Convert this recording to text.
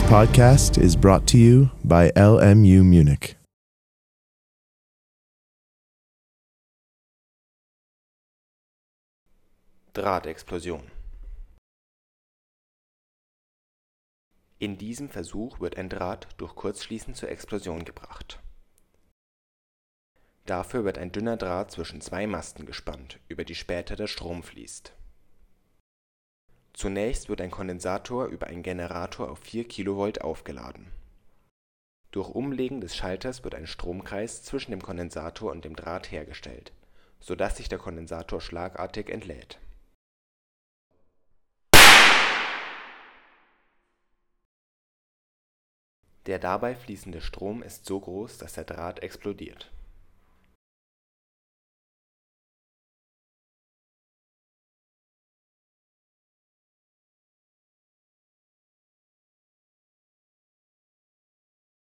podcast is brought to you by LMU Munich. Drahtexplosion In diesem Versuch wird ein Draht durch Kurzschließen zur Explosion gebracht. Dafür wird ein dünner Draht zwischen zwei Masten gespannt, über die später der Strom fließt. Zunächst wird ein Kondensator über einen Generator auf 4 kV aufgeladen. Durch Umlegen des Schalters wird ein Stromkreis zwischen dem Kondensator und dem Draht hergestellt, so dass sich der Kondensator schlagartig entlädt Der dabei fließende Strom ist so groß, dass der Draht explodiert